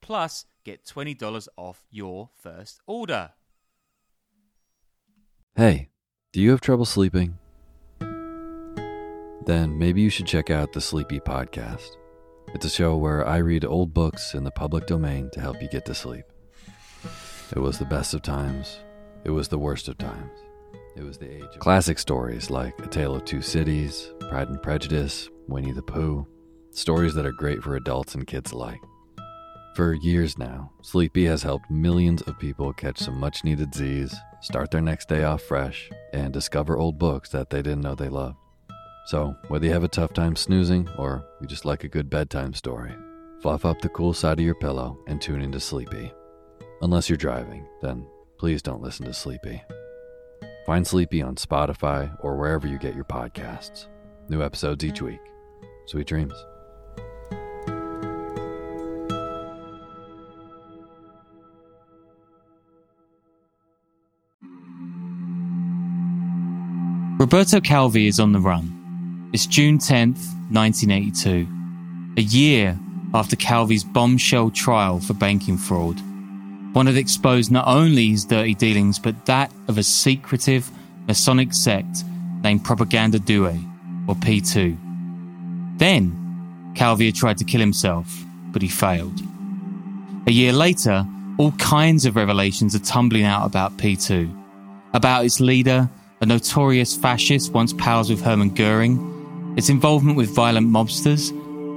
Plus, get $20 off your first order. Hey, do you have trouble sleeping? Then maybe you should check out the Sleepy Podcast. It's a show where I read old books in the public domain to help you get to sleep. It was the best of times, it was the worst of times. It was the age of classic stories like A Tale of Two Cities, Pride and Prejudice, Winnie the Pooh, stories that are great for adults and kids alike. For years now, Sleepy has helped millions of people catch some much needed Z's, start their next day off fresh, and discover old books that they didn't know they loved. So, whether you have a tough time snoozing or you just like a good bedtime story, fluff up the cool side of your pillow and tune into Sleepy. Unless you're driving, then please don't listen to Sleepy. Find Sleepy on Spotify or wherever you get your podcasts. New episodes each week. Sweet dreams. Roberto Calvi is on the run. It's June 10th, 1982, a year after Calvi's bombshell trial for banking fraud. One that exposed not only his dirty dealings, but that of a secretive Masonic sect named Propaganda Due, or P2. Then, Calvi tried to kill himself, but he failed. A year later, all kinds of revelations are tumbling out about P2, about its leader, a notorious fascist once pals with Hermann Goering, its involvement with violent mobsters,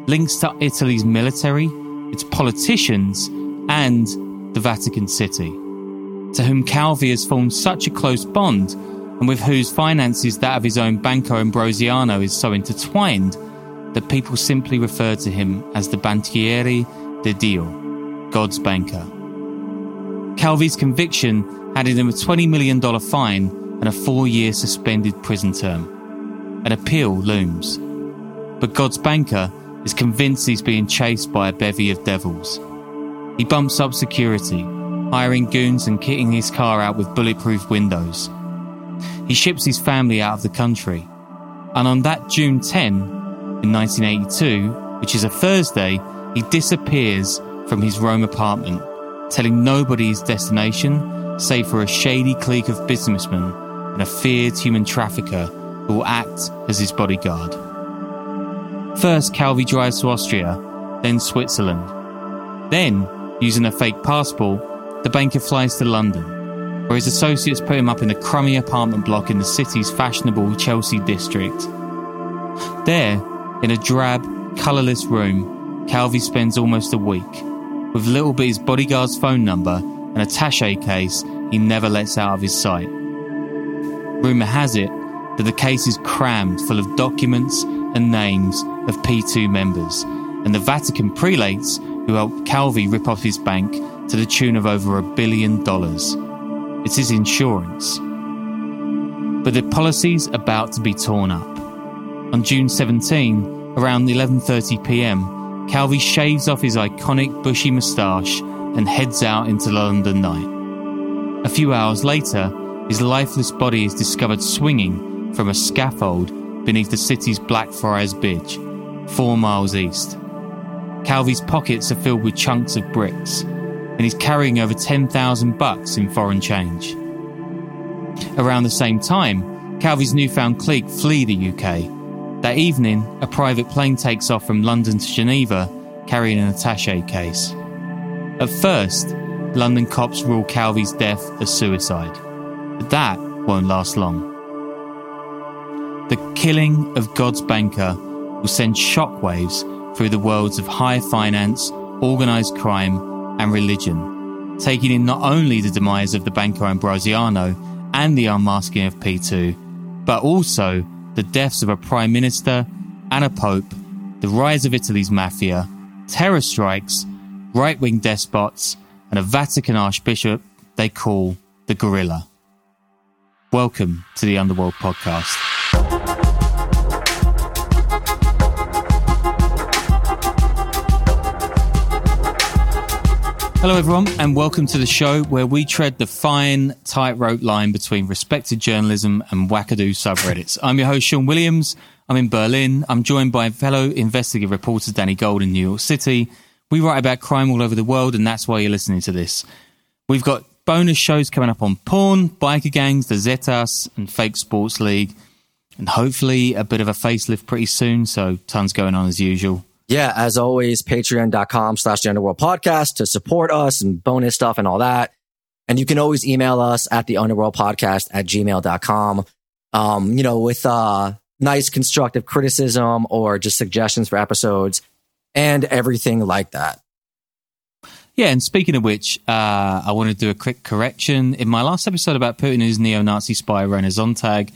links to Italy's military, its politicians, and the Vatican City, to whom Calvi has formed such a close bond and with whose finances that of his own Banco Ambrosiano is so intertwined that people simply refer to him as the Banchiere di Dio, God's banker. Calvi's conviction added him a $20 million fine and a four year suspended prison term. An appeal looms. But God's banker is convinced he's being chased by a bevy of devils. He bumps up security, hiring goons and kitting his car out with bulletproof windows. He ships his family out of the country. And on that June 10, in 1982, which is a Thursday, he disappears from his Rome apartment, telling nobody his destination, save for a shady clique of businessmen and a feared human trafficker who will act as his bodyguard. First, Calvi drives to Austria, then Switzerland. Then, using a fake passport, the banker flies to London, where his associates put him up in a crummy apartment block in the city's fashionable Chelsea district. There, in a drab, colourless room, Calvi spends almost a week, with little his bodyguard's phone number and attache case he never lets out of his sight. Rumour has it that the case is crammed full of documents and names of P2 members, and the Vatican prelates who helped Calvi rip off his bank to the tune of over a billion dollars. It's his insurance. But the policy's about to be torn up. On June 17, around 11:30 p.m., Calvi shaves off his iconic bushy moustache and heads out into London night. A few hours later, his lifeless body is discovered swinging from a scaffold beneath the city's Blackfriars Bridge, four miles east. Calvi's pockets are filled with chunks of bricks, and he's carrying over 10,000 bucks in foreign change. Around the same time, Calvi's newfound clique flee the UK. That evening, a private plane takes off from London to Geneva carrying an attache case. At first, London cops rule Calvi's death a suicide. But that won't last long. The killing of God's banker will send shockwaves through the worlds of high finance, organised crime, and religion, taking in not only the demise of the Banco Ambrosiano and the unmasking of P2, but also the deaths of a prime minister and a pope, the rise of Italy's mafia, terror strikes, right wing despots, and a Vatican archbishop they call the gorilla. Welcome to the Underworld Podcast. Hello, everyone, and welcome to the show where we tread the fine tightrope line between respected journalism and wackadoo subreddits. I'm your host, Sean Williams. I'm in Berlin. I'm joined by fellow investigative reporter Danny Gold in New York City. We write about crime all over the world, and that's why you're listening to this. We've got bonus shows coming up on porn, biker gangs, the Zetas, and fake sports league, and hopefully a bit of a facelift pretty soon. So, tons going on as usual yeah, as always, patreon.com slash the underworld podcast to support us and bonus stuff and all that. And you can always email us at the underworld podcast at gmail.com. Um, you know, with, uh, nice constructive criticism or just suggestions for episodes and everything like that. Yeah, and speaking of which, uh, I want to do a quick correction. In my last episode about Putin Putin's neo-Nazi spy Rainer Sonntag,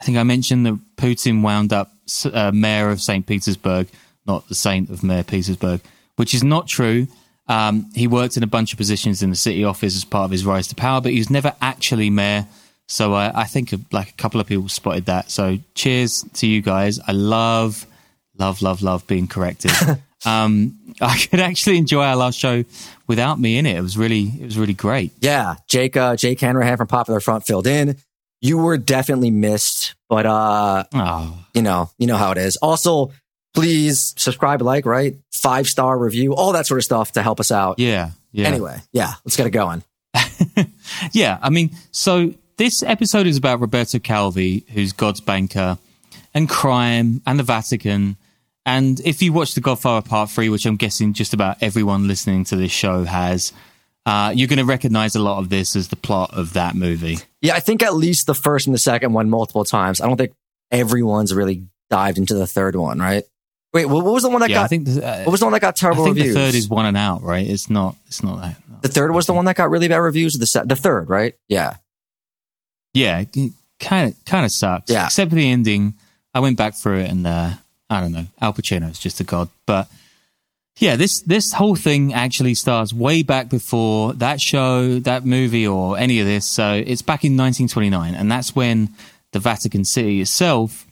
I think I mentioned that Putin wound up uh, mayor of St. Petersburg not the saint of Mayor Petersburg, which is not true. Um, he worked in a bunch of positions in the city office as part of his rise to power, but he was never actually mayor. So uh, I think like a couple of people spotted that. So cheers to you guys. I love, love, love, love being corrected. um, I could actually enjoy our last show without me in it. It was really, it was really great. Yeah, Jake, uh, Jake Hanrahan from Popular Front filled in. You were definitely missed, but uh, oh. you know, you know how it is. Also, please subscribe, like, right? Five star review, all that sort of stuff to help us out. Yeah. Yeah. Anyway, yeah, let's get it going. yeah. I mean, so this episode is about Roberto Calvi, who's God's banker, and crime and the Vatican. And if you watch The Godfather Part 3, which I'm guessing just about everyone listening to this show has, uh, you're going to recognize a lot of this as the plot of that movie. Yeah, I think at least the first and the second one multiple times. I don't think everyone's really dived into the third one, right? Wait, what was the one that yeah, got? I think the, uh, what was the one that got terrible I think reviews? The third is one and out, right? It's not. It's not that. The third was the one that got really bad reviews. The se- the third, right? Yeah. Yeah, kind of kind of sucks. Yeah. Except for the ending, I went back through it, and uh, I don't know. Al Pacino is just a god, but yeah, this this whole thing actually starts way back before that show, that movie, or any of this. So it's back in 1929, and that's when the Vatican City itself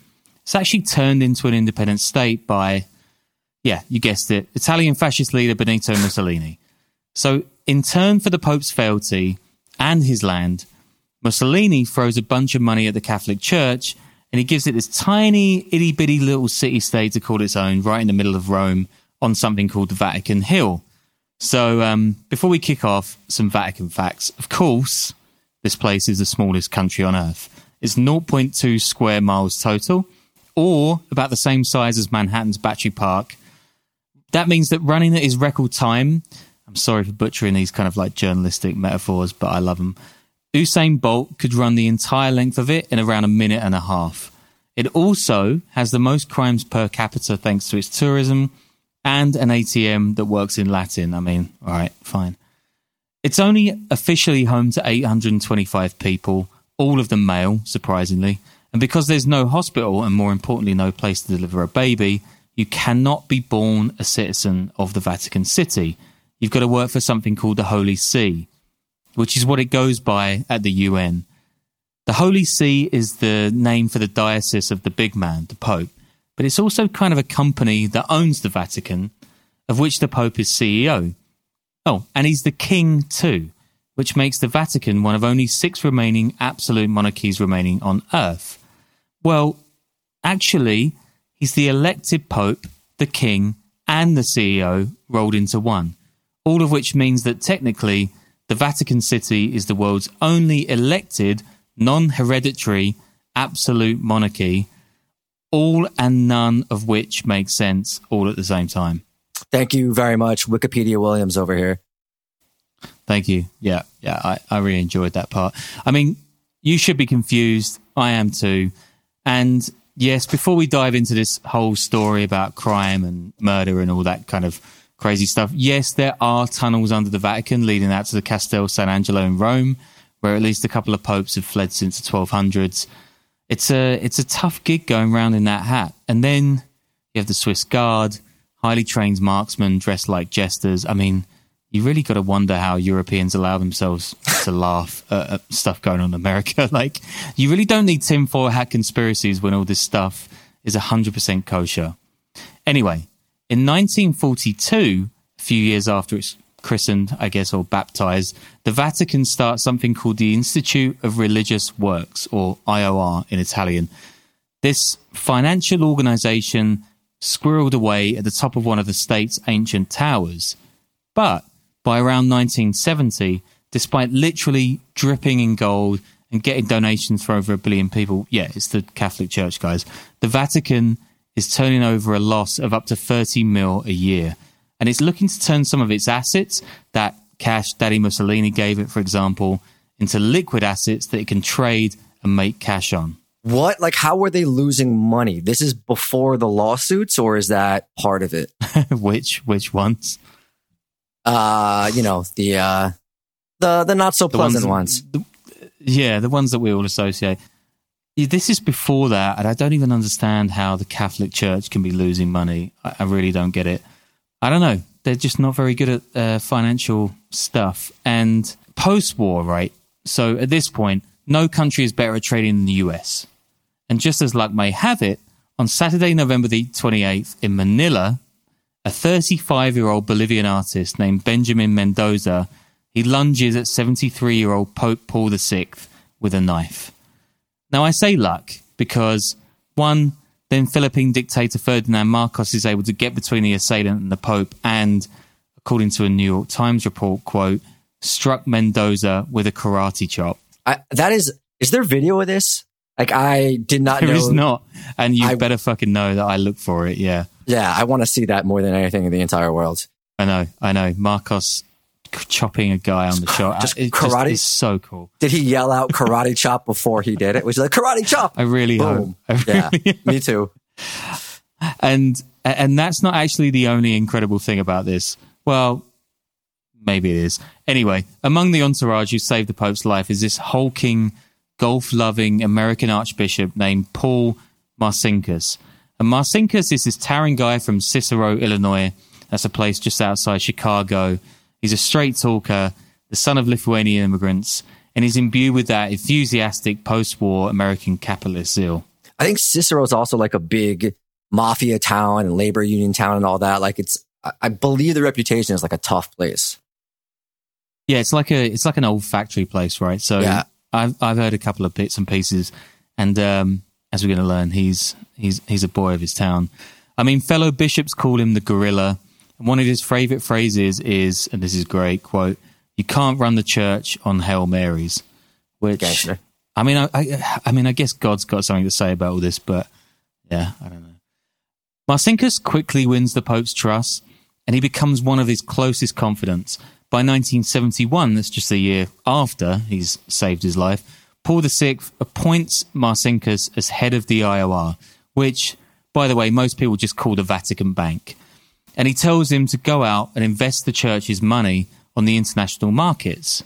it's actually turned into an independent state by, yeah, you guessed it, Italian fascist leader Benito Mussolini. So, in turn for the Pope's fealty and his land, Mussolini throws a bunch of money at the Catholic Church and it gives it this tiny, itty bitty little city state to call its own right in the middle of Rome on something called the Vatican Hill. So, um, before we kick off, some Vatican facts. Of course, this place is the smallest country on earth. It's 0.2 square miles total or about the same size as Manhattan's Battery Park. That means that running at his record time, I'm sorry for butchering these kind of like journalistic metaphors, but I love them. Usain Bolt could run the entire length of it in around a minute and a half. It also has the most crimes per capita thanks to its tourism and an ATM that works in Latin. I mean, all right, fine. It's only officially home to 825 people, all of them male, surprisingly, and because there's no hospital and more importantly, no place to deliver a baby, you cannot be born a citizen of the Vatican City. You've got to work for something called the Holy See, which is what it goes by at the UN. The Holy See is the name for the diocese of the big man, the Pope, but it's also kind of a company that owns the Vatican, of which the Pope is CEO. Oh, and he's the king too, which makes the Vatican one of only six remaining absolute monarchies remaining on Earth. Well, actually, he's the elected Pope, the King, and the CEO rolled into one. All of which means that technically, the Vatican City is the world's only elected, non hereditary, absolute monarchy, all and none of which makes sense all at the same time. Thank you very much, Wikipedia Williams over here. Thank you. Yeah, yeah, I, I really enjoyed that part. I mean, you should be confused. I am too. And yes, before we dive into this whole story about crime and murder and all that kind of crazy stuff, yes, there are tunnels under the Vatican leading out to the Castel San Angelo in Rome, where at least a couple of popes have fled since the 1200s. It's a it's a tough gig going around in that hat. And then you have the Swiss Guard, highly trained marksmen dressed like jesters. I mean, you really got to wonder how Europeans allow themselves to laugh at, at, stuff going on in America. like, you really don't need tinfoil hat conspiracies when all this stuff is 100% kosher. Anyway, in 1942, a few years after it's christened, I guess, or baptized, the Vatican starts something called the Institute of Religious Works, or IOR in Italian. This financial organization squirreled away at the top of one of the state's ancient towers. But by around 1970, despite literally dripping in gold and getting donations for over a billion people, yeah, it's the Catholic Church, guys, the Vatican is turning over a loss of up to 30 mil a year. And it's looking to turn some of its assets, that cash Daddy Mussolini gave it, for example, into liquid assets that it can trade and make cash on. What? Like, how were they losing money? This is before the lawsuits, or is that part of it? which which ones? uh, you know, the uh, the the not so pleasant ones. ones. The, yeah, the ones that we all associate. This is before that, and I don't even understand how the Catholic Church can be losing money. I, I really don't get it. I don't know. They're just not very good at uh, financial stuff. And post war, right? So at this point, no country is better at trading than the US. And just as luck may have it, on Saturday, November the 28th in Manila, a 35 year old Bolivian artist named Benjamin Mendoza, he lunges at 73 year old Pope Paul VI with a knife. Now, I say luck because, one, then Philippine dictator Ferdinand Marcos is able to get between the assailant and the Pope and, according to a New York Times report, quote, struck Mendoza with a karate chop. I, that is, is there video of this? Like, I did not There know. is not. And you I, better fucking know that I look for it. Yeah. Yeah, I want to see that more than anything in the entire world. I know, I know. Marcos chopping a guy on the shot. Just it karate. Just so cool. Did he yell out karate chop before he did it? Was like karate chop? I really Boom. hope. I really yeah, hope. me too. And and that's not actually the only incredible thing about this. Well, maybe it is. Anyway, among the entourage who saved the Pope's life is this hulking, golf loving American archbishop named Paul Marcinkus. And Marcinkus is this towering guy from Cicero, Illinois. That's a place just outside Chicago. He's a straight talker, the son of Lithuanian immigrants, and he's imbued with that enthusiastic post war American capitalist zeal. I think Cicero is also like a big mafia town and labor union town and all that. Like it's, I believe the reputation is like a tough place. Yeah, it's like a, it's like an old factory place, right? So yeah. I've, I've heard a couple of bits and pieces and, um, as we're going to learn, he's he's he's a boy of his town. I mean, fellow bishops call him the gorilla. And one of his favorite phrases is, and this is great quote: "You can't run the church on hail marys." Which okay, I mean, I, I, I mean, I guess God's got something to say about all this, but yeah, I don't know. Marcinkus quickly wins the Pope's trust, and he becomes one of his closest confidants. By 1971, that's just a year after he's saved his life, Paul VI appoints Marcinkus as head of the IOR, which, by the way, most people just call the Vatican Bank. And he tells him to go out and invest the church's money on the international markets.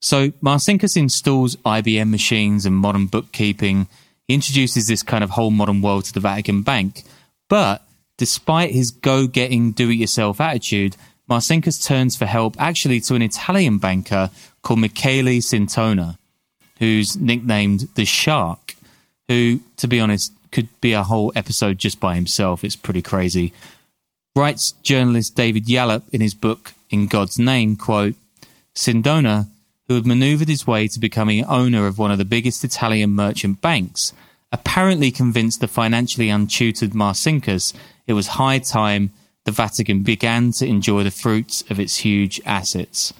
So Marcinkus installs IBM machines and modern bookkeeping. He introduces this kind of whole modern world to the Vatican Bank. But despite his go getting, do it yourself attitude, Marcinkus turns for help actually to an Italian banker called Michele Sindona who's nicknamed the Shark, who, to be honest, could be a whole episode just by himself. It's pretty crazy. Writes journalist David Yallop in his book In God's Name, quote, Sindona, who had maneuvered his way to becoming owner of one of the biggest Italian merchant banks, apparently convinced the financially untutored Marcinkus it was high time the Vatican began to enjoy the fruits of its huge assets.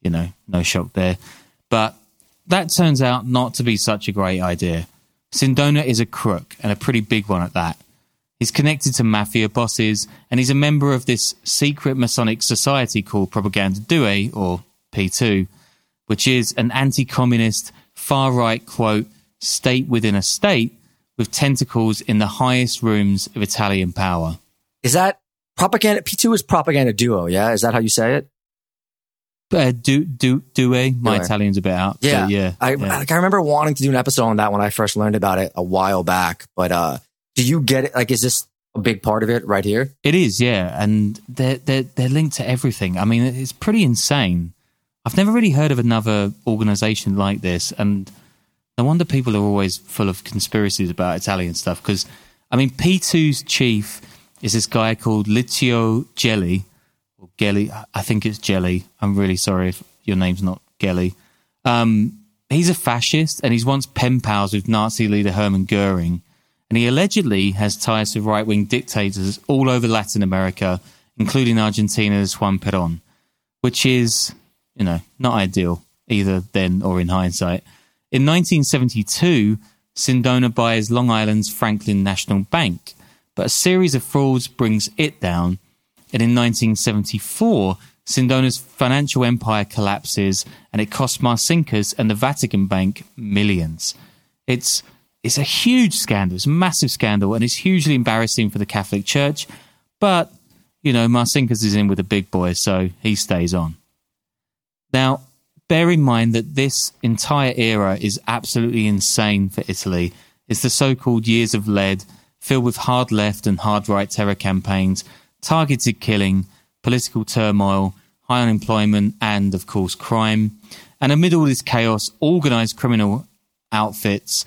You know, no shock there. But that turns out not to be such a great idea. Sindona is a crook, and a pretty big one at that. He's connected to mafia bosses, and he's a member of this secret Masonic society called Propaganda Due, or P2, which is an anti communist, far right, quote, state within a state with tentacles in the highest rooms of Italian power. Is that propaganda? P2 is propaganda duo. Yeah. Is that how you say it? Uh, do do due. My. Italian's a bit out. Yeah. yeah. I, yeah. like, I remember wanting to do an episode on that when I first learned about it a while back. But, uh, do you get it? Like, is this a big part of it right here? It is, yeah, and they're they're they're linked to everything. I mean, it's pretty insane. I've never really heard of another organization like this, and no wonder people are always full of conspiracies about Italian stuff. Because I mean, P2's chief is this guy called Licio Gelli, or Gelli. I think it's Jelly. I'm really sorry if your name's not Gelli. Um, he's a fascist, and he's once pen pals with Nazi leader Hermann Goering and he allegedly has ties to right wing dictators all over Latin America, including Argentina's Juan Perón, which is, you know, not ideal either then or in hindsight. In 1972, Sindona buys Long Island's Franklin National Bank, but a series of frauds brings it down. And in 1974, Sindona's financial empire collapses and it costs Marcinkus and the Vatican Bank millions. It's it's a huge scandal. It's a massive scandal, and it's hugely embarrassing for the Catholic Church. But you know, Marcinkus is in with the big boys, so he stays on. Now, bear in mind that this entire era is absolutely insane for Italy. It's the so-called years of lead, filled with hard left and hard right terror campaigns, targeted killing, political turmoil, high unemployment, and of course crime. And amid all this chaos, organized criminal outfits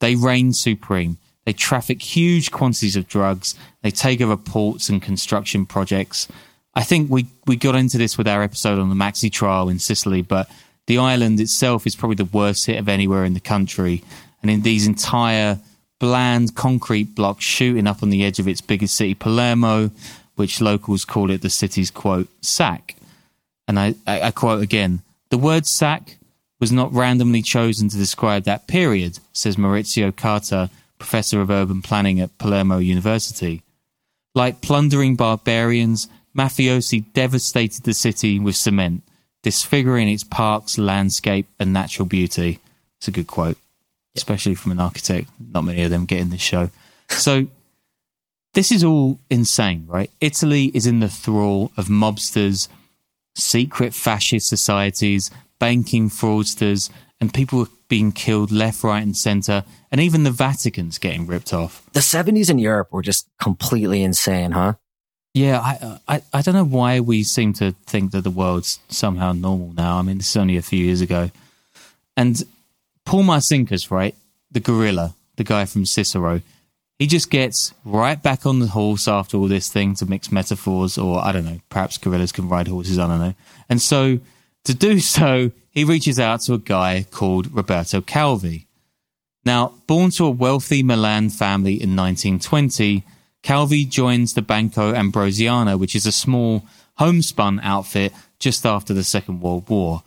they reign supreme. They traffic huge quantities of drugs. They take over ports and construction projects. I think we, we got into this with our episode on the Maxi trial in Sicily, but the island itself is probably the worst hit of anywhere in the country. And in these entire bland concrete blocks shooting up on the edge of its biggest city, Palermo, which locals call it the city's quote, sack. And I, I, I quote again the word sack was not randomly chosen to describe that period, says Maurizio Carta, professor of urban planning at Palermo University. Like plundering barbarians, mafiosi devastated the city with cement, disfiguring its parks, landscape, and natural beauty. It's a good quote, especially from an architect. Not many of them get in this show. So, this is all insane, right? Italy is in the thrall of mobsters, secret fascist societies, banking fraudsters, and people being killed left, right, and center, and even the Vatican's getting ripped off. The 70s in Europe were just completely insane, huh? Yeah, I, I I don't know why we seem to think that the world's somehow normal now. I mean, this is only a few years ago, and Paul Marcinkus, right, the gorilla, the guy from Cicero, he just gets right back on the horse after all this thing to mix metaphors, or I don't know, perhaps gorillas can ride horses, I don't know. And so to do so, he reaches out to a guy called Roberto Calvi. Now, born to a wealthy Milan family in 1920, Calvi joins the Banco Ambrosiano, which is a small homespun outfit just after the Second World War.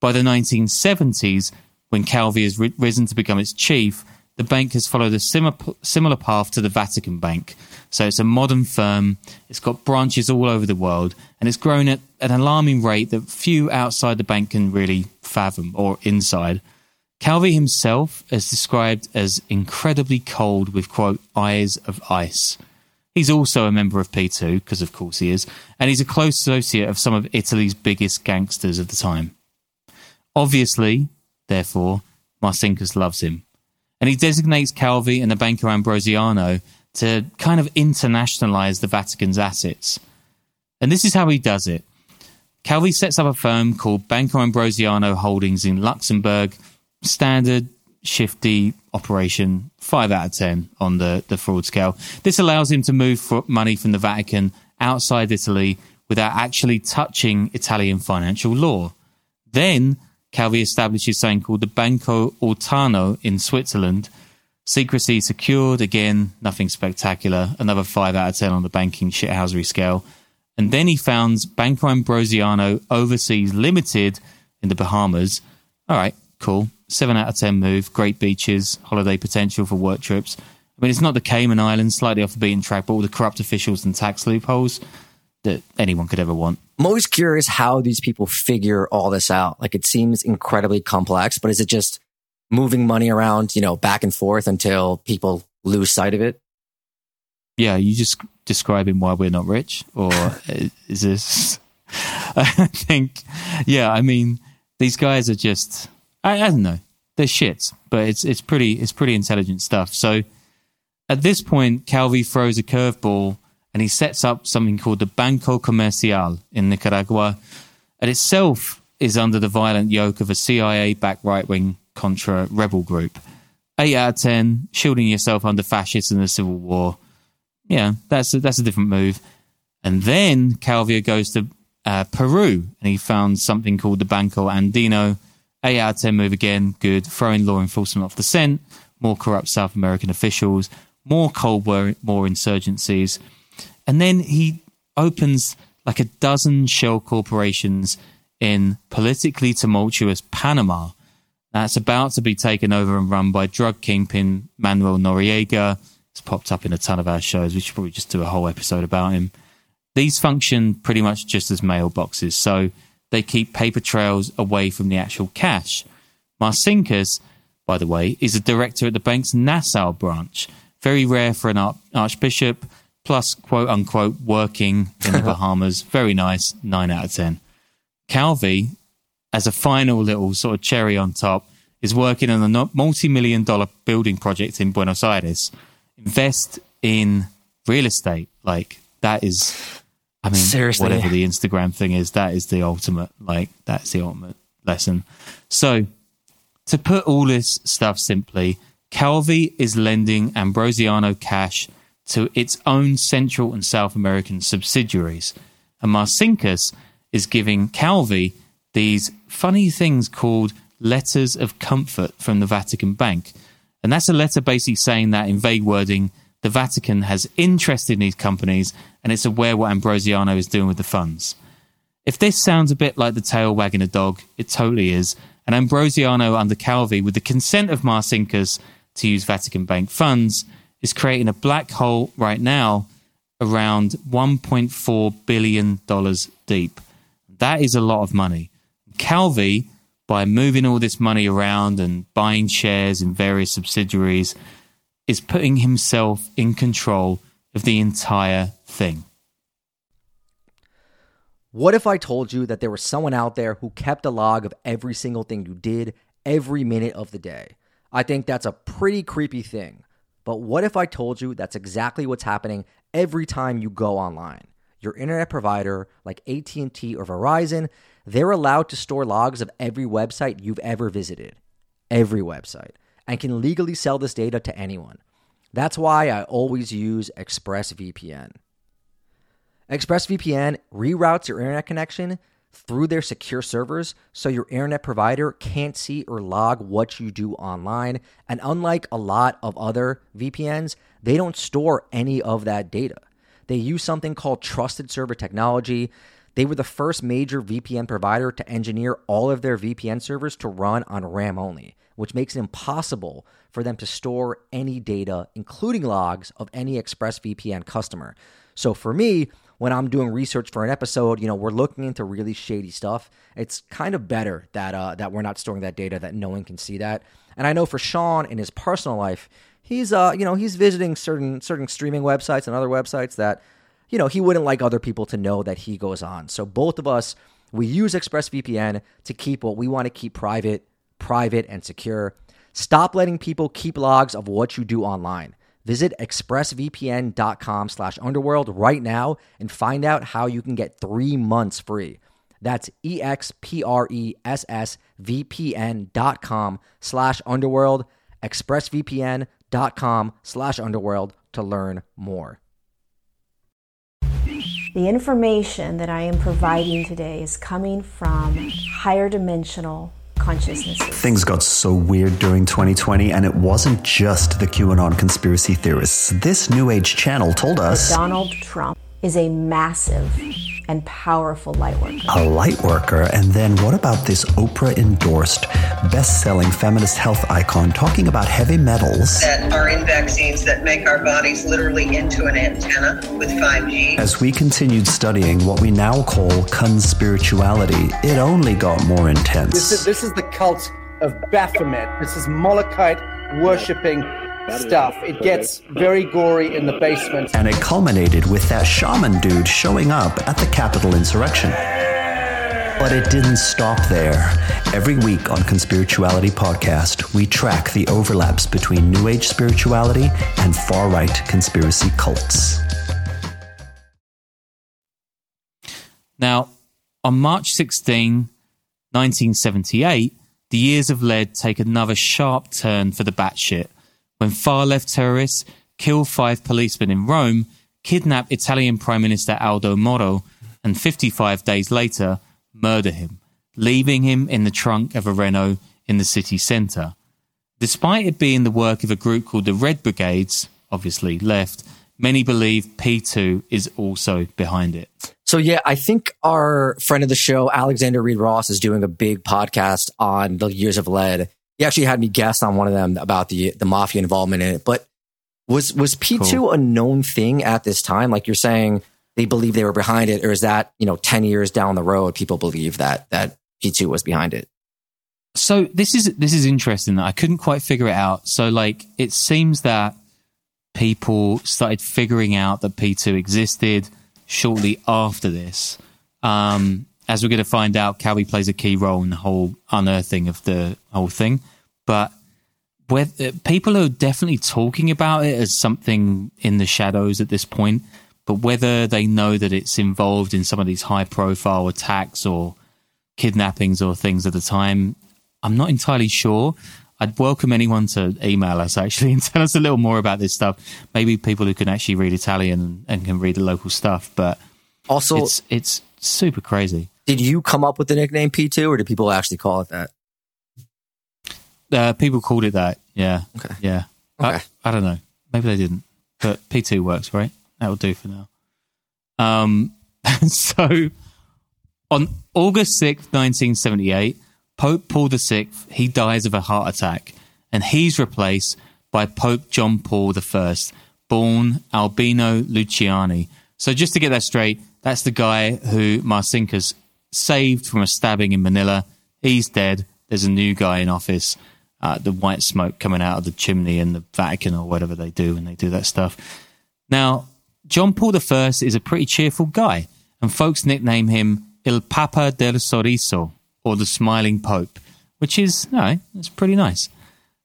By the 1970s, when Calvi has ri- risen to become its chief, the bank has followed a similar, similar path to the Vatican Bank. So it's a modern firm, it's got branches all over the world, and it's grown at an alarming rate that few outside the bank can really fathom or inside. Calvi himself is described as incredibly cold with, quote, eyes of ice. He's also a member of P2, because of course he is, and he's a close associate of some of Italy's biggest gangsters of the time. Obviously, therefore, Marcinkus loves him. And he designates Calvi and the Banco Ambrosiano to kind of internationalize the Vatican's assets. And this is how he does it. Calvi sets up a firm called Banco Ambrosiano Holdings in Luxembourg. Standard, shifty operation, 5 out of 10 on the, the fraud scale. This allows him to move money from the Vatican outside Italy without actually touching Italian financial law. Then Calvi establishes something called the Banco Ortano in Switzerland. Secrecy secured, again, nothing spectacular. Another 5 out of 10 on the banking shithousery scale. And then he founds Banco Ambrosiano Overseas Limited in the Bahamas. All right, cool. 7 out of 10 move. Great beaches, holiday potential for work trips. I mean, it's not the Cayman Islands, slightly off the beaten track, but all the corrupt officials and tax loopholes. that anyone could ever want. I'm always curious how these people figure all this out. Like it seems incredibly complex, but is it just moving money around, you know, back and forth until people lose sight of it? Yeah, you just describing why we're not rich, or is this? I think, yeah. I mean, these guys are just, I, I don't know, they're shits, but it's it's pretty it's pretty intelligent stuff. So at this point, Calvi throws a curveball and he sets up something called the Banco Comercial in Nicaragua. And itself is under the violent yoke of a CIA backed right wing Contra rebel group. 8 out of 10, shielding yourself under fascists in the Civil War. Yeah, that's a, that's a different move. And then Calvi goes to uh, Peru and he found something called the Banco Andino. 8 out of 10 move again, good. Throwing law enforcement off the scent, more corrupt South American officials, more Cold War, more insurgencies. And then he opens like a dozen shell corporations in politically tumultuous Panama that's about to be taken over and run by drug kingpin Manuel Noriega. It's popped up in a ton of our shows. We should probably just do a whole episode about him. These function pretty much just as mailboxes, so they keep paper trails away from the actual cash. Marcinkus, by the way, is a director at the bank's Nassau branch. Very rare for an archbishop plus quote unquote working in the Bahamas. Very nice, nine out of ten. Calvi, as a final little sort of cherry on top, is working on a multi-million dollar building project in Buenos Aires. Invest in real estate, like that is. I mean, Seriously. whatever the Instagram thing is, that is the ultimate. Like that's the ultimate lesson. So, to put all this stuff simply, Calvi is lending Ambrosiano cash to its own Central and South American subsidiaries. And Marcinkus is giving Calvi these funny things called letters of comfort from the Vatican Bank. And that's a letter basically saying that, in vague wording, the Vatican has interest in these companies and it's aware what Ambrosiano is doing with the funds. If this sounds a bit like the tail wagging a dog, it totally is. And Ambrosiano under Calvi, with the consent of Marcinkus to use Vatican Bank funds, is creating a black hole right now around $1.4 billion deep. That is a lot of money. Calvi, by moving all this money around and buying shares in various subsidiaries, is putting himself in control of the entire thing. What if I told you that there was someone out there who kept a log of every single thing you did every minute of the day? I think that's a pretty creepy thing. But what if I told you that's exactly what's happening every time you go online? Your internet provider like AT&T or Verizon, they're allowed to store logs of every website you've ever visited. Every website. And can legally sell this data to anyone. That's why I always use ExpressVPN. ExpressVPN reroutes your internet connection through their secure servers so your internet provider can't see or log what you do online. And unlike a lot of other VPNs, they don't store any of that data. They use something called trusted server technology. They were the first major VPN provider to engineer all of their VPN servers to run on RAM only, which makes it impossible for them to store any data, including logs of any ExpressVPN customer. So for me, when I'm doing research for an episode, you know, we're looking into really shady stuff. It's kind of better that uh, that we're not storing that data, that no one can see that. And I know for Sean in his personal life, he's uh, you know, he's visiting certain certain streaming websites and other websites that, you know, he wouldn't like other people to know that he goes on. So both of us, we use ExpressVPN to keep what we want to keep private, private and secure. Stop letting people keep logs of what you do online. Visit expressvpn.com slash underworld right now and find out how you can get three months free. That's E-X-P-R-E-S-S-V-P-N dot com slash underworld, expressvpn.com slash underworld to learn more. The information that I am providing today is coming from higher dimensional consciousnesses. Things got so weird during 2020, and it wasn't just the QAnon conspiracy theorists. This New Age channel told us Donald Trump is a massive and powerful light worker. A light worker. And then what about this Oprah endorsed, best selling feminist health icon talking about heavy metals? That are in vaccines that make our bodies literally into an antenna with 5G. As we continued studying what we now call conspirituality, it only got more intense. This is, this is the cult of Baphomet. This is Molochite worshipping stuff. It gets very gory in the basement. And it culminated with that shaman dude showing up at the Capitol insurrection. But it didn't stop there. Every week on Conspirituality Podcast, we track the overlaps between New Age spirituality and far right conspiracy cults. Now, on March 16, 1978, the years of lead take another sharp turn for the batshit when far left terrorists kill five policemen in Rome, kidnap Italian Prime Minister Aldo Moro, and 55 days later, murder him, leaving him in the trunk of a Renault in the city centre. Despite it being the work of a group called the Red Brigades, obviously left, many believe P2 is also behind it. So yeah, I think our friend of the show, Alexander Reed Ross, is doing a big podcast on the years of lead. He actually had me guest on one of them about the the mafia involvement in it. But was was P two Cool. a known thing at this time? Like you're saying, they believe they were behind it, or is that you know ten years down the road, people believe that that P two was behind it? So this is this is interesting that I couldn't quite figure it out. So like it seems that people started figuring out that P2 existed shortly after this. Um, as we're going to find out, Calvi plays a key role in the whole unearthing of the whole thing. But whether, people are definitely talking about it as something in the shadows at this point. But whether they know that it's involved in some of these high profile attacks or kidnappings or things at the time, I'm not entirely sure. I'd welcome anyone to email us actually and tell us a little more about this stuff. Maybe people who can actually read Italian and, and can read the local stuff. But Also, it's it's super crazy. Did you come up with the nickname P two, or did people actually call it that? Uh, people called it that. Yeah. Okay. Yeah. Okay. I, I don't know. Maybe they didn't. But P2 works, right? That'll do for now. Um, so on August 6th, 1978, Pope Paul VI, he dies of a heart attack and he's replaced by Pope John Paul I, born Albino Luciani. So just to get that straight, that's the guy who Marcinkus saved from a stabbing in Manila. He's dead. There's a new guy in office. Uh, the white smoke coming out of the chimney in the Vatican or whatever they do when they do that stuff. Now, John Paul I is a pretty cheerful guy, and folks nickname him Il Papa del Sorriso, or the Smiling Pope, which is, no, it's pretty nice.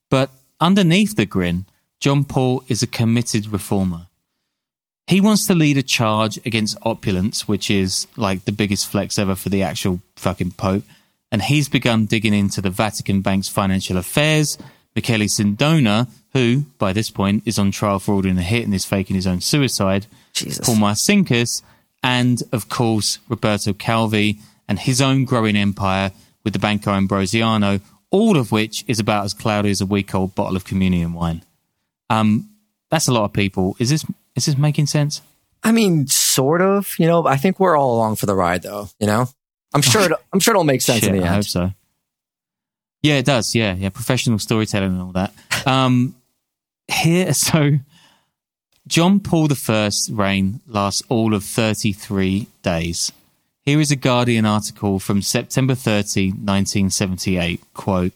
But underneath the grin, John Paul is a committed reformer. He wants to lead a charge against opulence, which is like the biggest flex ever for the actual fucking Pope. And he's begun digging into the Vatican Bank's financial affairs. Michele Sindona, who by this point is on trial for ordering a hit and is faking his own suicide. Jesus. Paul Marcinkus, and of course Roberto Calvi and his own growing empire with the Banco Ambrosiano, all of which is about as cloudy as a week old bottle of communion wine. Um, that's a lot of people. Is this is this making sense? I mean, sort of. You know, I think we're all along for the ride, though. You know, I'm sure. It, I'm sure it'll make sense Shit, in the I hope end. so. Yeah, it does. Yeah, yeah, professional storytelling and all that. Um, here, so John Paul I's reign lasts all of 33 days. Here is a Guardian article from September 30, 1978. Quote,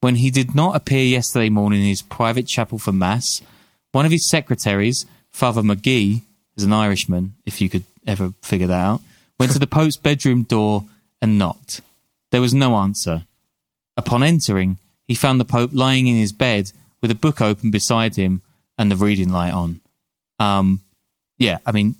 when he did not appear yesterday morning in his private chapel for Mass, one of his secretaries, Father Magee, is an Irishman, if you could ever figure that out, went to the Pope's bedroom door and knocked. There was no answer. Upon entering, he found the Pope lying in his bed with a book open beside him and the reading light on. Um, yeah, I mean,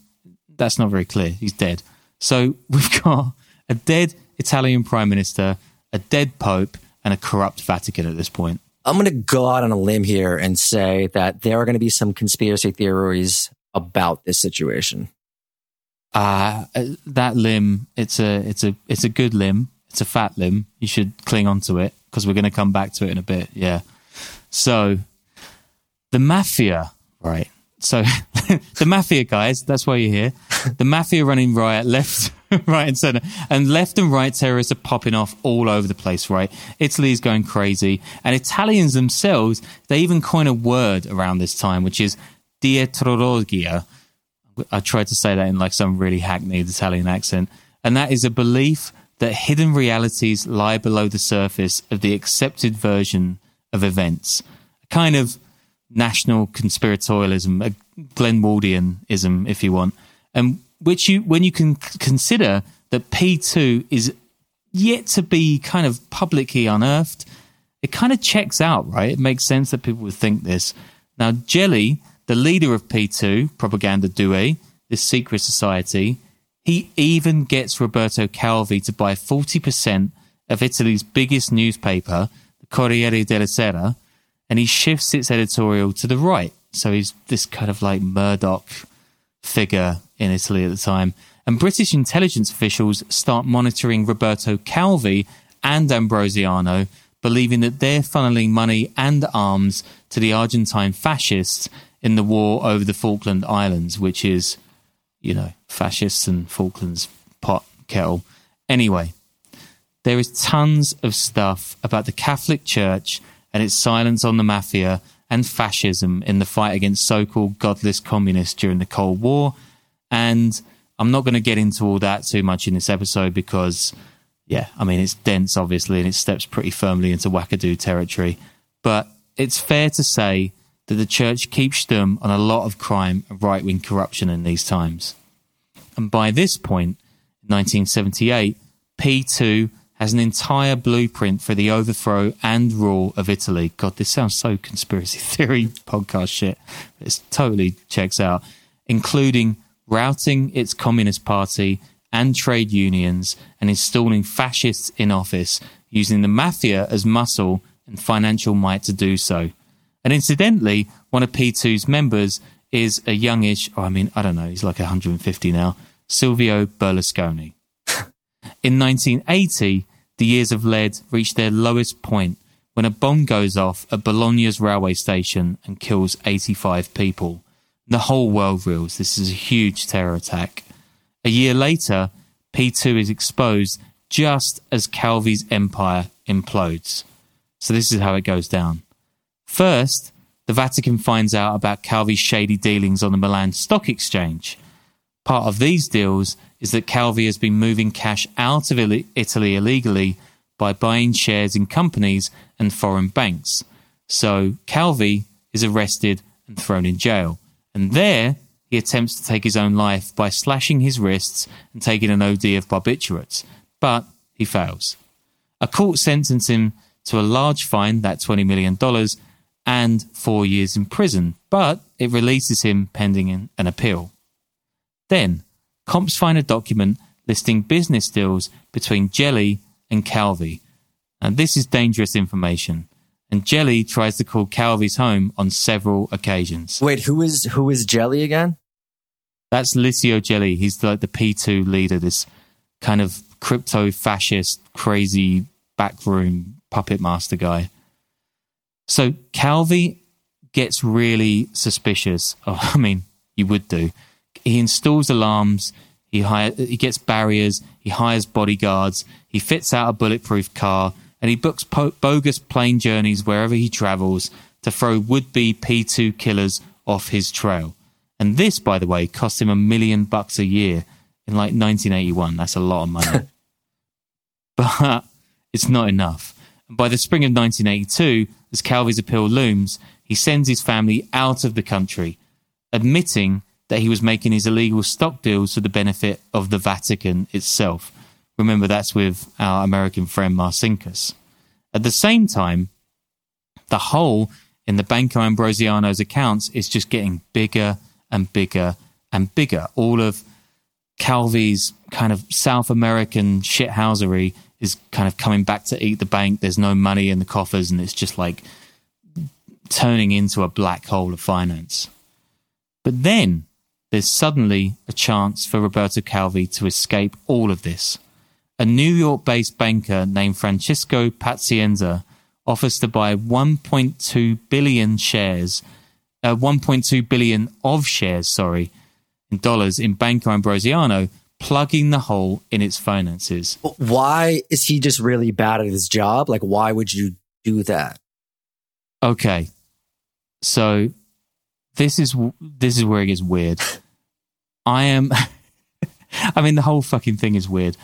that's not very clear. He's dead. So we've got a dead Italian prime minister, a dead Pope, and a corrupt Vatican at this point. I'm going to go out on a limb here and say that there are going to be some conspiracy theories about this situation. Uh, that limb, it's a, it's a, it's a good limb. It's a fat limb. You should cling on to it because we're going to come back to it in a bit. Yeah. So the mafia, right? So the mafia guys, that's why you're here. The mafia running riot left, right and center and left and right terrorists are popping off all over the place, right? Italy's going crazy and Italians themselves, they even coin a word around this time, which is dietrologia. I tried to say that in like some really hackneyed Italian accent. And that is a belief that hidden realities lie below the surface of the accepted version of events. A kind of national conspiratorialism, a Glenwaldianism, if you want, and which you when you can consider that P two is yet to be kind of publicly unearthed, it kind of checks out, right? It makes sense that people would think this. Now, Gelli, the leader of P two Propaganda Due, this secret society, he even gets Roberto Calvi to buy forty percent of Italy's biggest newspaper, the Corriere della Sera, and he shifts its editorial to the right. So he's this kind of like Murdoch figure in Italy at the time. And British intelligence officials start monitoring Roberto Calvi and Ambrosiano, believing that they're funneling money and arms to the Argentine fascists in the war over the Falkland Islands, which is, you know, fascists and Falklands pot kettle. Anyway, there is tons of stuff about the Catholic Church and its silence on the mafia and fascism in the fight against so called godless communists during the Cold War. And I'm not going to get into all that too much in this episode because, yeah, I mean, it's dense, obviously, and it steps pretty firmly into wackadoo territory. But it's fair to say that the church keeps stum on a lot of crime and right wing corruption in these times. And by this point, in 1978, P2 has an entire blueprint for the overthrow and rule of Italy. God, this sounds so conspiracy theory podcast shit. It totally checks out, including routing its Communist Party and trade unions and installing fascists in office, using the mafia as muscle and financial might to do so. And incidentally, one of P2's members is a youngish, or I mean, I don't know, he's like 150 now, Silvio Berlusconi. In 1980, the years of lead reach their lowest point when a bomb goes off at Bologna's railway station and kills 85 people. The whole world reels this is a huge terror attack. A year later, P2 is exposed just as Calvi's empire implodes. So this is how it goes down. First, the Vatican finds out about Calvi's shady dealings on the Milan Stock Exchange. Part of these deals is that Calvi has been moving cash out of Italy illegally by buying shares in companies and foreign banks. So Calvi is arrested and thrown in jail. And there, he attempts to take his own life by slashing his wrists and taking an OD of barbiturates. But he fails. A court sentenced him to a large fine, that $20 million, and four years in prison, but it releases him pending an appeal. Then, comps find a document listing business deals between Gelli and Calvi. And this is dangerous information. And Gelli tries to call Calvi's home on several occasions. Wait, who is who is Gelli again? That's Licio Gelli. He's like the P2 leader, this kind of crypto fascist, crazy backroom puppet master guy. So Calvi gets really suspicious. Oh, I mean, you would do he installs alarms. He hire, he gets barriers. He hires bodyguards. He fits out a bulletproof car, and he books po- bogus plane journeys wherever he travels to throw would-be P2 killers off his trail. And this, by the way, cost him a million bucks a year in like 1981. That's a lot of money. but it's not enough. And by the spring of 1982, as Calvi's appeal looms, he sends his family out of the country, admitting that he was making his illegal stock deals for the benefit of the Vatican itself. Remember, that's with our American friend Marcinkus. At the same time, the hole in the Banco Ambrosiano's accounts is just getting bigger and bigger and bigger. All of Calvi's kind of South American shithousery is kind of coming back to eat the bank. There's no money in the coffers, and it's just like turning into a black hole of finance. But then there's suddenly a chance for Roberto Calvi to escape all of this. A New York based banker named Francisco Pazienza offers to buy 1.2 billion shares uh, 1.2 billion of shares, sorry, in dollars in Banco Ambrosiano, plugging the hole in its finances. Why is he just really bad at his job? Like, why would you do that? Okay, so this is this is where it gets weird. I am. I mean, the whole fucking thing is weird.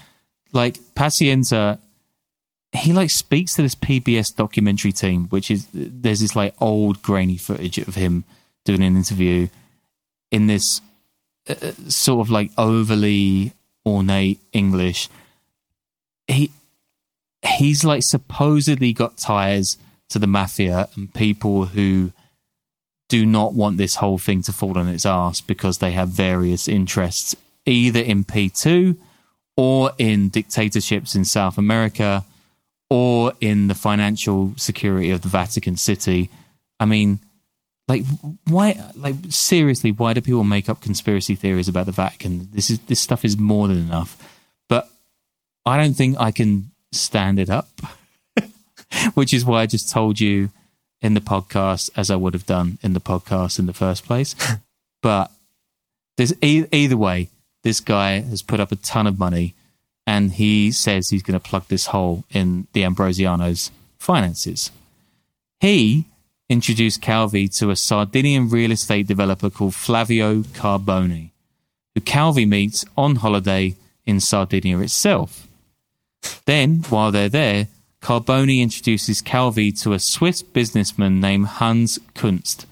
Like Pazienza, he like speaks to this PBS documentary team, which is there's this like old grainy footage of him doing an interview in this uh, sort of like overly ornate English. He he's like supposedly got ties to the mafia and people who do not want this whole thing to fall on its ass because they have various interests either in P2 or in dictatorships in South America or in the financial security of the Vatican City. I mean, like why like seriously, why do people make up conspiracy theories about the Vatican? This is this stuff is more than enough. But I don't think I can stand it up. Which is why I just told you in the podcast as I would have done in the podcast in the first place. but there's e- either way, this guy has put up a ton of money and he says he's going to plug this hole in the Ambrosiano's finances. He introduced Calvi to a Sardinian real estate developer called Flavio Carboni, who Calvi meets on holiday in Sardinia itself. Then, while they're there, Carboni introduces Calvi to a Swiss businessman named Hans Kunz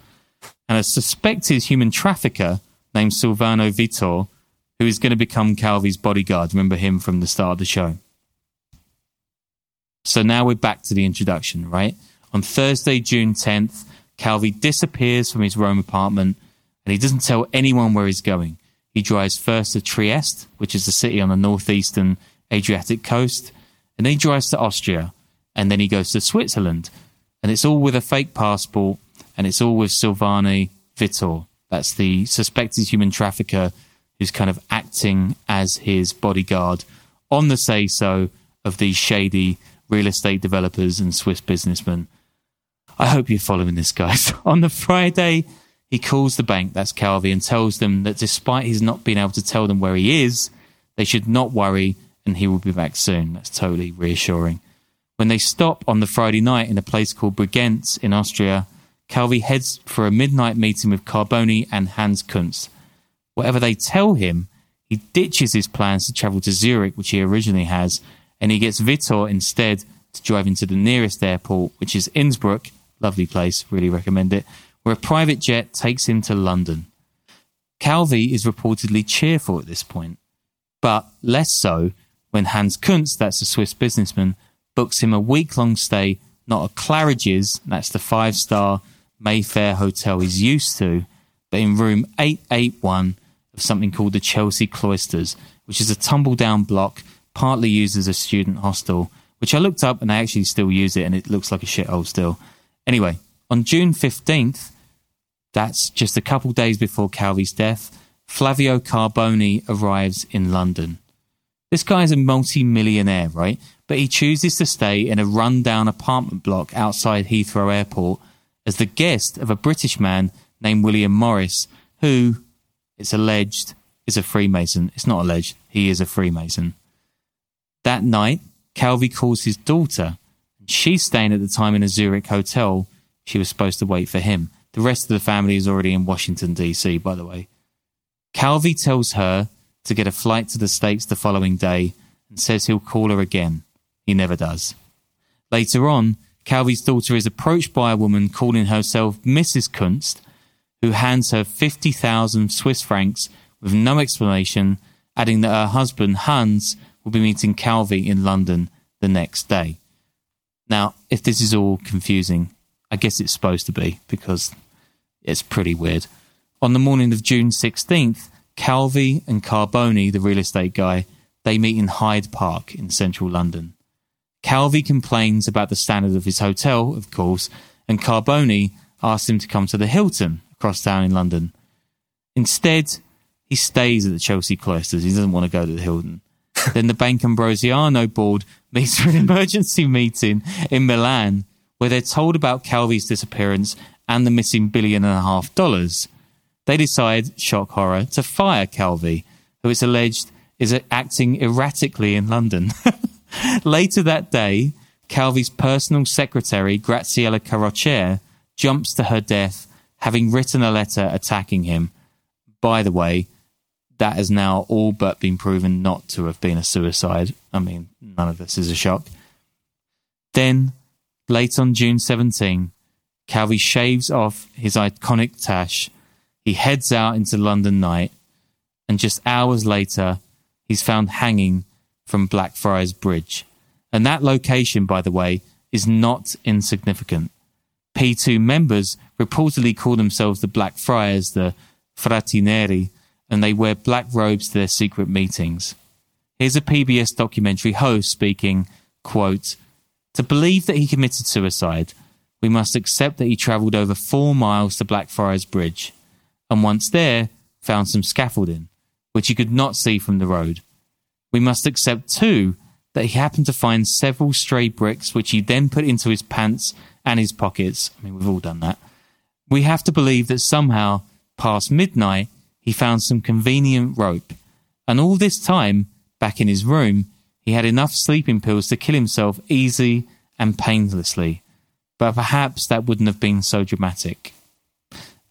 and a suspected human trafficker named Silvano Vittor, who is going to become Calvi's bodyguard. Remember him from the start of the show. So now we're back to the introduction, right? On Thursday, June 10th, Calvi disappears from his Rome apartment and he doesn't tell anyone where he's going. He drives first to Trieste, which is a city on the northeastern Adriatic coast, and then he drives to Austria, and then he goes to Switzerland, and it's all with a fake passport, and it's all with Silvano Vittor. That's the suspected human trafficker who's kind of acting as his bodyguard on the say so of these shady real estate developers and Swiss businessmen. I hope you're following this, guys. on the Friday, he calls the bank, that's Calvi, and tells them that despite his not being able to tell them where he is, they should not worry and he will be back soon. That's totally reassuring. When they stop on the Friday night in a place called Bregenz in Austria, Calvi heads for a midnight meeting with Carboni and Hans Kunz. Whatever they tell him, he ditches his plans to travel to Zurich, which he originally has, and he gets Vittor instead to drive into the nearest airport, which is Innsbruck. Lovely place, really recommend it, where a private jet takes him to London. Calvi is reportedly cheerful at this point, but less so when Hans Kunz, that's a Swiss businessman, books him a week long stay, not at Claridge's, that's the five star Mayfair hotel he's used to, but in room 881 of something called the Chelsea Cloisters, which is a tumble down block partly used as a student hostel, which I looked up and I actually still use it and it looks like a shithole still. Anyway, on June 15th, that's just a couple days before Calvi's death, Flavio Carboni arrives in London. This guy's a multi-millionaire, right? But he chooses to stay in a rundown apartment block outside Heathrow Airport as the guest of a British man named William Morris, who, it's alleged, is a Freemason. It's not alleged, he is a Freemason. That night, Calvi calls his daughter. She's staying at the time in a Zurich hotel. She was supposed to wait for him. The rest of the family is already in Washington, D.C., by the way. Calvi tells her to get a flight to the States the following day and says he'll call her again. He never does. Later on, Calvi's daughter is approached by a woman calling herself Mrs. Kunz, who hands her 50,000 Swiss francs with no explanation, adding that her husband, Hans, will be meeting Calvi in London the next day. Now, if this is all confusing, I guess it's supposed to be because it's pretty weird. On the morning of June 16th, Calvi and Carboni, the real estate guy, they meet in Hyde Park in central London. Calvi complains about the standard of his hotel, of course, and Carboni asks him to come to the Hilton across town in London. Instead, he stays at the Chelsea Cloisters. He doesn't want to go to the Hilton. then the Bank Ambrosiano board meets for an emergency meeting in Milan, where they're told about Calvi's disappearance and the missing billion and a half dollars. They decide, shock horror, to fire Calvi, who it's alleged is acting erratically in London. Later that day, Calvi's personal secretary, Graziella Corrocher, jumps to her death, having written a letter attacking him. By the way, that has now all but been proven not to have been a suicide. I mean, none of this is a shock. Then, late on June 17, Calvi shaves off his iconic tash. He heads out into London night, and just hours later, he's found hanging from Blackfriars Bridge. And that location, by the way, is not insignificant. P2 members reportedly call themselves the Black Friars, the Frati Neri, and they wear black robes to their secret meetings. Here's a PBS documentary host speaking, quote, To believe that he committed suicide, we must accept that he travelled over four miles to Blackfriars Bridge, and once there, found some scaffolding, which he could not see from the road. We must accept, too, that he happened to find several stray bricks, which he then put into his pants and his pockets. I mean, we've all done that. We have to believe that somehow, past midnight, he found some convenient rope. And all this time, back in his room, he had enough sleeping pills to kill himself easy and painlessly. But perhaps that wouldn't have been so dramatic.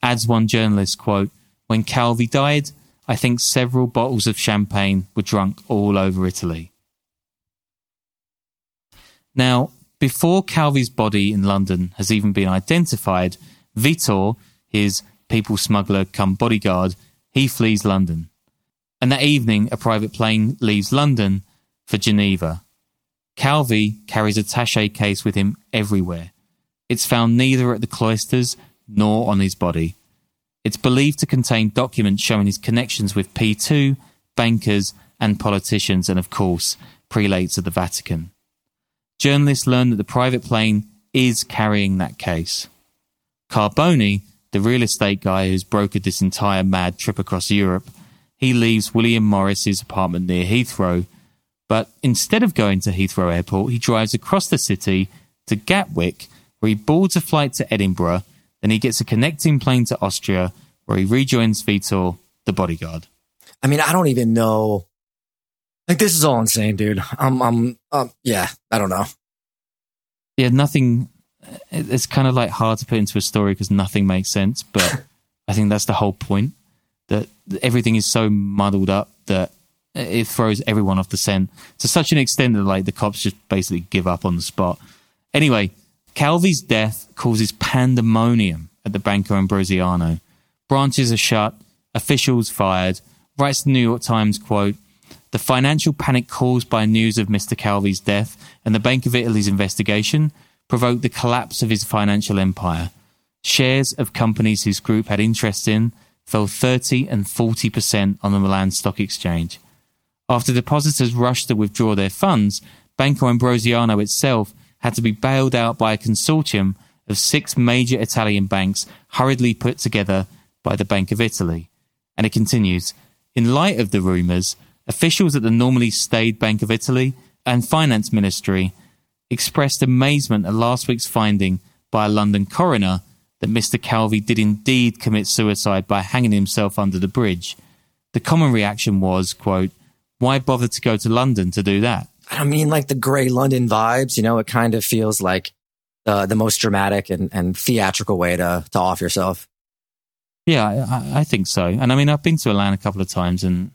Adds one journalist, quote, When Calvi died, I think several bottles of champagne were drunk all over Italy. Now, before Calvi's body in London has even been identified, Vittor, his people smuggler come bodyguard, he flees London. And that evening, a private plane leaves London for Geneva. Calvi carries a tache case with him everywhere. It's found neither at the cloisters nor on his body. It's believed to contain documents showing his connections with P2, bankers, and politicians, and of course, prelates of the Vatican. Journalists learn that the private plane is carrying that case. Carboni, the real estate guy who's brokered this entire mad trip across Europe, he leaves William Morris's apartment near Heathrow, but instead of going to Heathrow Airport, he drives across the city to Gatwick, where he boards a flight to Edinburgh. Then he gets a connecting plane to Austria, where he rejoins Vittor, the bodyguard. I mean, I don't even know like this is all insane, dude. I'm, I'm, um, yeah, I don't know. Yeah, nothing. It's kind of like hard to put into a story because nothing makes sense. But I think that's the whole point that everything is so muddled up that it throws everyone off the scent to such an extent that like the cops just basically give up on the spot. Anyway, Calvi's death causes pandemonium at the Banco Ambrosiano. Branches are shut, officials fired. Writes the New York Times quote the financial panic caused by news of Mr. Calvi's death and the Bank of Italy's investigation provoked the collapse of his financial empire. Shares of companies his group had interest in fell 30 and 40% on the Milan Stock Exchange. After depositors rushed to withdraw their funds, Banco Ambrosiano itself had to be bailed out by a consortium of six major Italian banks hurriedly put together by the Bank of Italy. And it continues In light of the rumours, Officials at the normally staid Bank of Italy and Finance Ministry expressed amazement at last week's finding by a London coroner that Mr. Calvi did indeed commit suicide by hanging himself under the bridge. The common reaction was, quote, why bother to go to London to do that? I mean, like the grey London vibes, you know, it kind of feels like uh, the most dramatic and, and theatrical way to, to off yourself. Yeah, I, I, think so. And I mean, I've been to Milan a couple of times and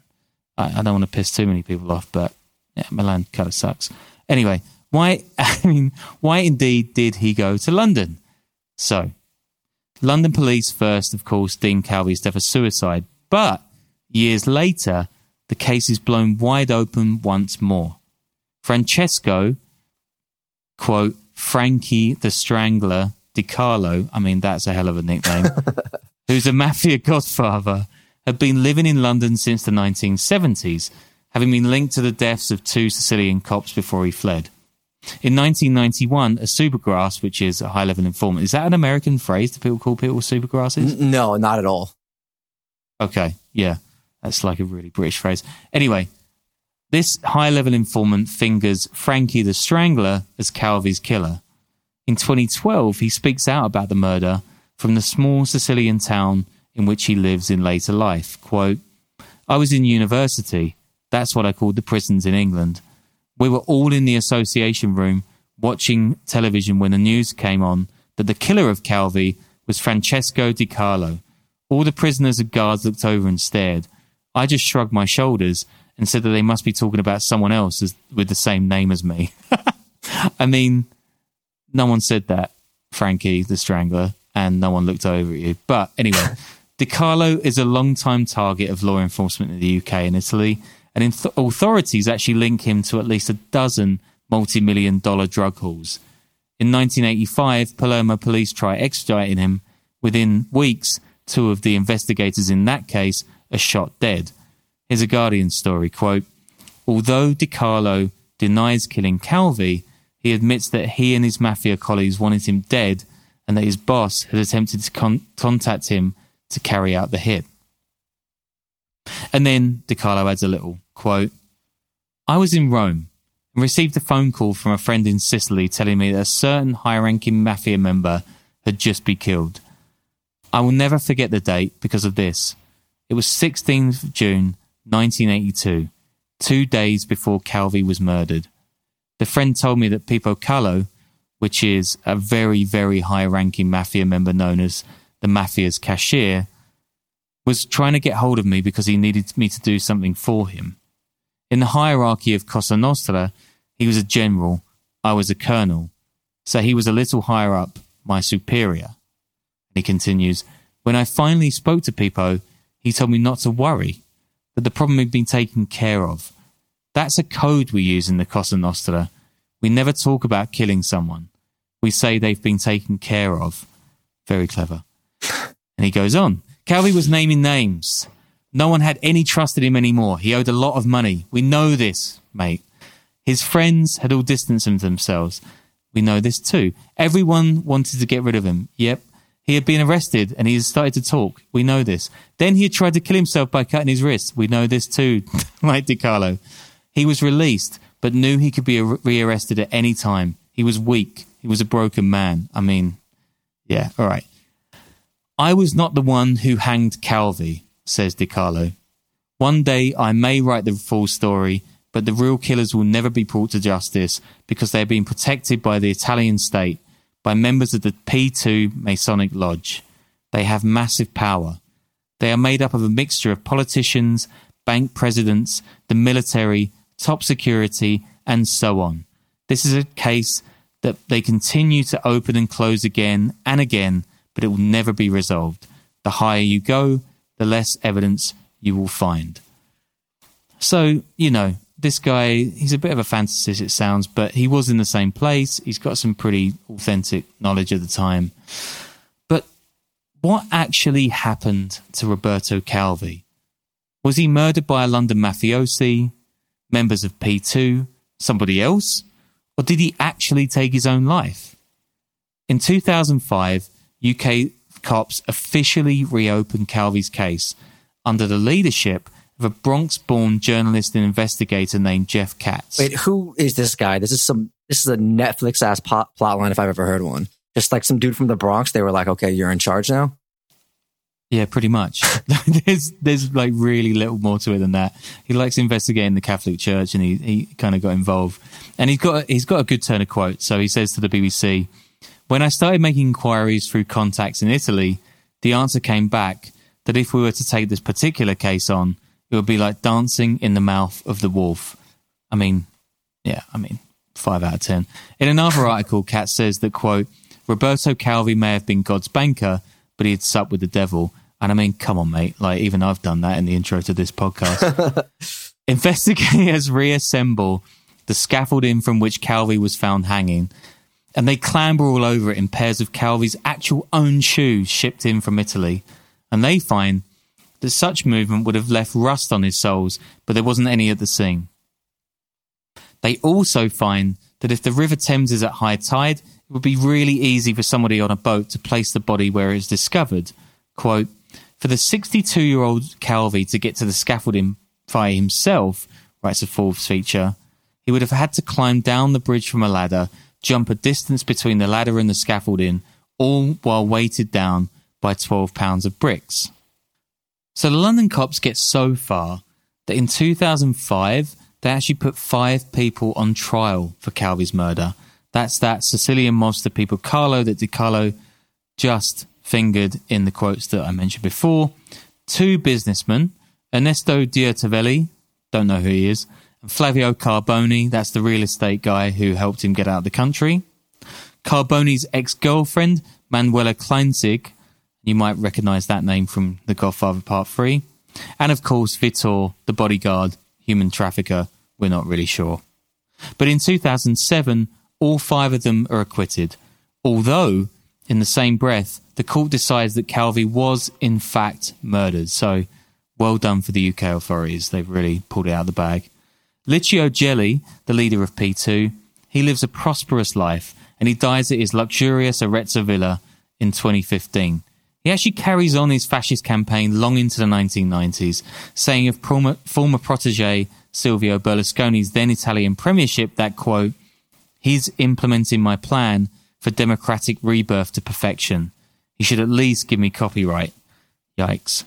I, I don't want to piss too many people off, but yeah, Milan kind of sucks. Anyway, why? I mean, why indeed did he go to London? So, London police first, of course, deemed Calvi's death a suicide, but years later, the case is blown wide open once more. Francesco, quote, Frankie the Strangler Di Carlo, I mean, that's a hell of a nickname, who's a mafia godfather had been living in London since the 1970s, having been linked to the deaths of two Sicilian cops before he fled. In 1991, a supergrass, which is a high level informant, is that an American phrase? Do people call people supergrasses? No, not at all. Okay, yeah, that's like a really British phrase. Anyway, this high level informant fingers Frankie the Strangler as Calvi's killer. In 2012, he speaks out about the murder from the small Sicilian town in which he lives in later life. Quote, I was in university. That's what I called the prisons in England. We were all in the association room watching television when the news came on that the killer of Calvi was Francesco Di Carlo. All the prisoners and guards looked over and stared. I just shrugged my shoulders and said that they must be talking about someone else as, with the same name as me. I mean, no one said that, Frankie the Strangler, and no one looked over at you. But anyway, Di Carlo is a long-time target of law enforcement in the UK and Italy, and th- authorities actually link him to at least a dozen multi-million dollar drug hauls. In 1985, Palermo police try extraditing him. Within weeks, two of the investigators in that case are shot dead. Here's a Guardian story, quote, Although Di Carlo denies killing Calvi, he admits that he and his mafia colleagues wanted him dead and that his boss had attempted to con- contact him to carry out the hit. And then Di Carlo adds a little quote I was in Rome and received a phone call from a friend in Sicily telling me that a certain high ranking mafia member had just been killed. I will never forget the date because of this. It was 16th June 1982, two days before Calvi was murdered. The friend told me that Pippo Calò, which is a very, very high ranking mafia member known as the mafia's cashier, was trying to get hold of me because he needed me to do something for him. In the hierarchy of Cosa Nostra, he was a general, I was a colonel, so he was a little higher up, my superior. He continues, When I finally spoke to Pippo, he told me not to worry, that the problem had been taken care of. That's a code we use in the Cosa Nostra. We never talk about killing someone. We say they've been taken care of. Very clever. And he goes on. Calvi was naming names. No one had any trust in him anymore. He owed a lot of money. We know this, mate. His friends had all distanced themselves. We know this too. Everyone wanted to get rid of him. Yep. He had been arrested and he had started to talk. We know this. Then he had tried to kill himself by cutting his wrist. We know this too, like Di Carlo. He was released, but knew he could be rearrested at any time. He was weak. He was a broken man. I mean, yeah, all right. I was not the one who hanged Calvi, says Di Carlo. One day I may write the full story, but the real killers will never be brought to justice because they are being protected by the Italian state, by members of the P2 Masonic Lodge. They have massive power. They are made up of a mixture of politicians, bank presidents, the military, top security, and so on. This is a case that they continue to open and close again and again, but it will never be resolved. The higher you go, the less evidence you will find. So, you know, this guy, he's a bit of a fantasist, it sounds, but he was in the same place. He's got some pretty authentic knowledge at the time. But what actually happened to Roberto Calvi? Was he murdered by a London mafiosi, members of P2, somebody else? Or did he actually take his own life? In 2005, UK cops officially reopened Calvi's case under the leadership of a Bronx born journalist and investigator named Jeff Katz. Wait, who is this guy? This is some, this is a Netflix ass plot, plot line if I've ever heard one. Just like some dude from the Bronx, they were like, okay, you're in charge now. Yeah, pretty much. there's there's like really little more to it than that. He likes investigating the Catholic Church, and he, he kind of got involved. And he's got he's got a good turn of quote. So he says to the BBC, "When I started making inquiries through contacts in Italy, the answer came back that if we were to take this particular case on, it would be like dancing in the mouth of the wolf." I mean, yeah, I mean, five out of ten. In another article, Katz says that quote Roberto Calvi may have been God's banker, but he had supped with the devil and I mean, come on, mate. Like, even I've done that in the intro to this podcast. Investigators reassemble the scaffolding from which Calvi was found hanging, and they clamber all over it in pairs of Calvi's actual own shoes shipped in from Italy. And they find that such movement would have left rust on his soles, but there wasn't any at the scene. They also find that if the River Thames is at high tide, it would be really easy for somebody on a boat to place the body where it is discovered. Quote, for the 62 year old Calvi to get to the scaffolding by himself, writes a Forbes feature, he would have had to climb down the bridge from a ladder, jump a distance between the ladder and the scaffolding, all while weighted down by 12 pounds of bricks. So the London cops get so far that in 2005, they actually put five people on trial for Calvi's murder. That's that Sicilian mobster people Carlo that Di Carlo just fingered in the quotes that I mentioned before. Two businessmen, Ernesto Diotavelli, don't know who he is, and Flavio Carboni, that's the real estate guy who helped him get out of the country. Carboni's ex girlfriend, Manuela Kleinszig, you might recognize that name from The Godfather Part 3. And of course, Vittor, the bodyguard, human trafficker, we're not really sure. But in 2007, all five of them are acquitted, although, in the same breath, the court decides that Calvi was in fact murdered. So, well done for the UK authorities. They've really pulled it out of the bag. Licio Gelli, the leader of P2, he lives a prosperous life and he dies at his luxurious Arezzo villa in 2015. He actually carries on his fascist campaign long into the 1990s, saying of former, former protege Silvio Berlusconi's then Italian premiership that, quote, he's implementing my plan for democratic rebirth to perfection. He should at least give me copyright. Yikes.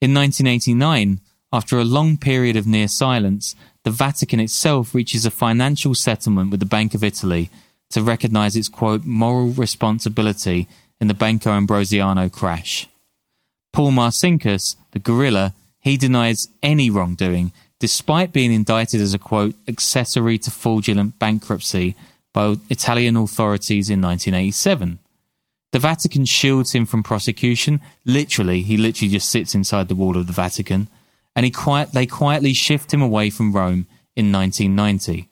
In 1989, after a long period of near silence, the Vatican itself reaches a financial settlement with the Bank of Italy to recognize its quote moral responsibility in the Banco Ambrosiano crash. Paul Marcinkus, the gorilla, he denies any wrongdoing, despite being indicted as a quote accessory to fraudulent bankruptcy by Italian authorities in 1987. The Vatican shields him from prosecution. Literally, he literally just sits inside the wall of the Vatican, and he quiet, they quietly shift him away from Rome in 1990.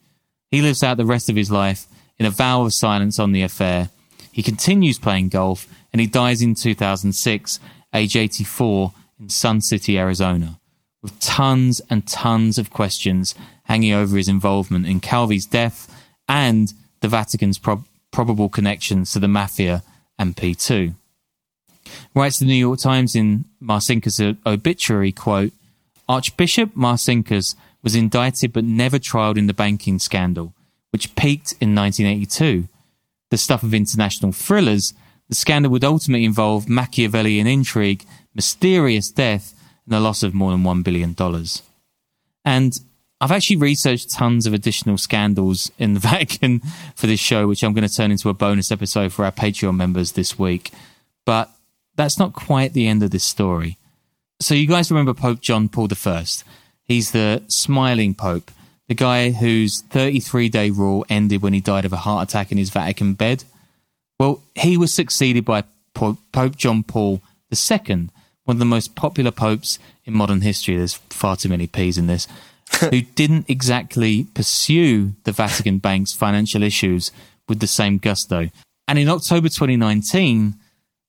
He lives out the rest of his life in a vow of silence on the affair. He continues playing golf, and he dies in 2006, age 84, in Sun City, Arizona, with tons and tons of questions hanging over his involvement in Calvi's death and the Vatican's prob- probable connections to the mafia and P2. Writes the New York Times in Marcinkus' obituary, quote, Archbishop Marcinkus was indicted but never tried in the banking scandal, which peaked in 1982. The stuff of international thrillers, the scandal would ultimately involve Machiavellian intrigue, mysterious death, and the loss of more than $1 billion. And I've actually researched tons of additional scandals in the Vatican for this show, which I'm going to turn into a bonus episode for our Patreon members this week. But that's not quite the end of this story. So, you guys remember Pope John Paul I? He's the smiling Pope, the guy whose 33 day rule ended when he died of a heart attack in his Vatican bed. Well, he was succeeded by Pope John Paul II, one of the most popular popes in modern history. There's far too many P's in this. who didn't exactly pursue the Vatican Bank's financial issues with the same gusto. And in October 2019,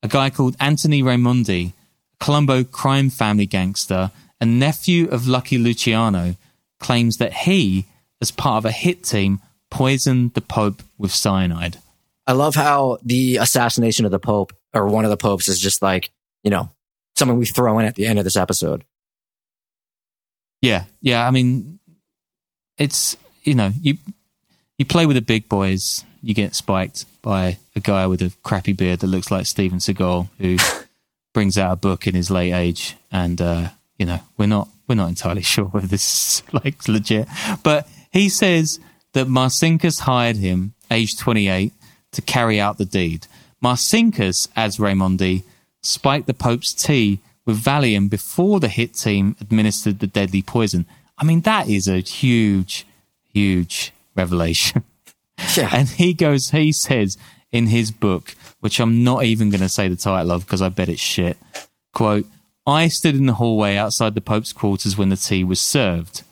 a guy called Anthony Raimondi, a Colombo crime family gangster and nephew of Lucky Luciano, claims that he, as part of a hit team, poisoned the Pope with cyanide. I love how the assassination of the Pope or one of the popes is just like, you know, something we throw in at the end of this episode. Yeah, yeah. I mean, it's you know you you play with the big boys, you get spiked by a guy with a crappy beard that looks like Steven Seagal, who brings out a book in his late age, and uh, you know we're not we're not entirely sure whether this is like legit, but he says that Marcinkus hired him, age 28, to carry out the deed. Marcinkus, as Raimondi, spiked the Pope's tea with Valium before the hit team administered the deadly poison. I mean, that is a huge, huge revelation. Yeah. And he goes, he says in his book, which I'm not even going to say the title of because I bet it's shit. Quote, I stood in the hallway outside the Pope's quarters when the tea was served.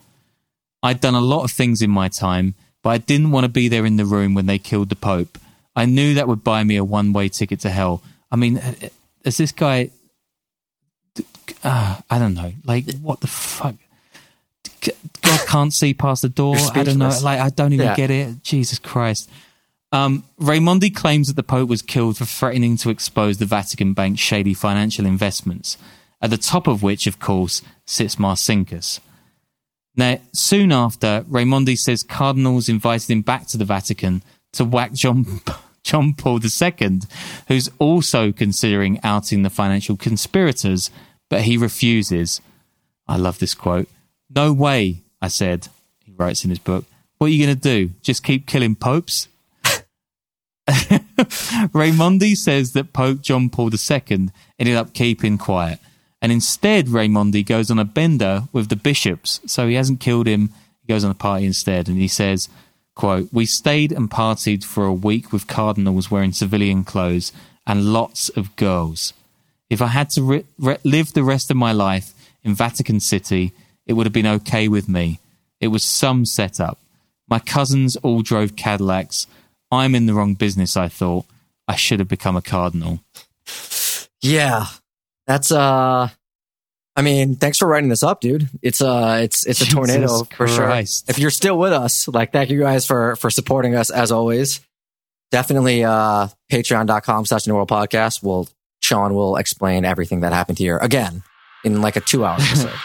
I'd done a lot of things in my time, but I didn't want to be there in the room when they killed the Pope. I knew that would buy me a one way ticket to hell. I mean, is this guy uh, I don't know. Like, what the fuck? God can't see past the door. I don't know. Like, I don't even yeah. get it. Jesus Christ. Um, Raimondi claims that the Pope was killed for threatening to expose the Vatican Bank's shady financial investments, at the top of which, of course, sits Marcinkus. Now, soon after, Raimondi says cardinals invited him back to the Vatican to whack John John Paul II, who's also considering outing the financial conspirators, but he refuses. I love this quote. No way, I said, he writes in his book. What are you going to do? Just keep killing popes? Raimondi says that Pope John Paul II ended up keeping quiet. And instead, Raimondi goes on a bender with the bishops. So he hasn't killed him. He goes on a party instead. And he says, quote, We stayed and partied for a week with cardinals wearing civilian clothes and lots of girls. If I had to re- re- live the rest of my life in Vatican City, it would have been okay with me. It was some setup. My cousins all drove Cadillacs. I'm in the wrong business, I thought. I should have become a cardinal. Yeah. That's uh I mean, thanks for writing this up, dude. It's uh it's it's a Jesus tornado for sure. If you're still with us, like thank you guys for for supporting us as always. Definitely uh patreon.com slash new world podcast. Will Sean will explain everything that happened here again in like a two hour episode.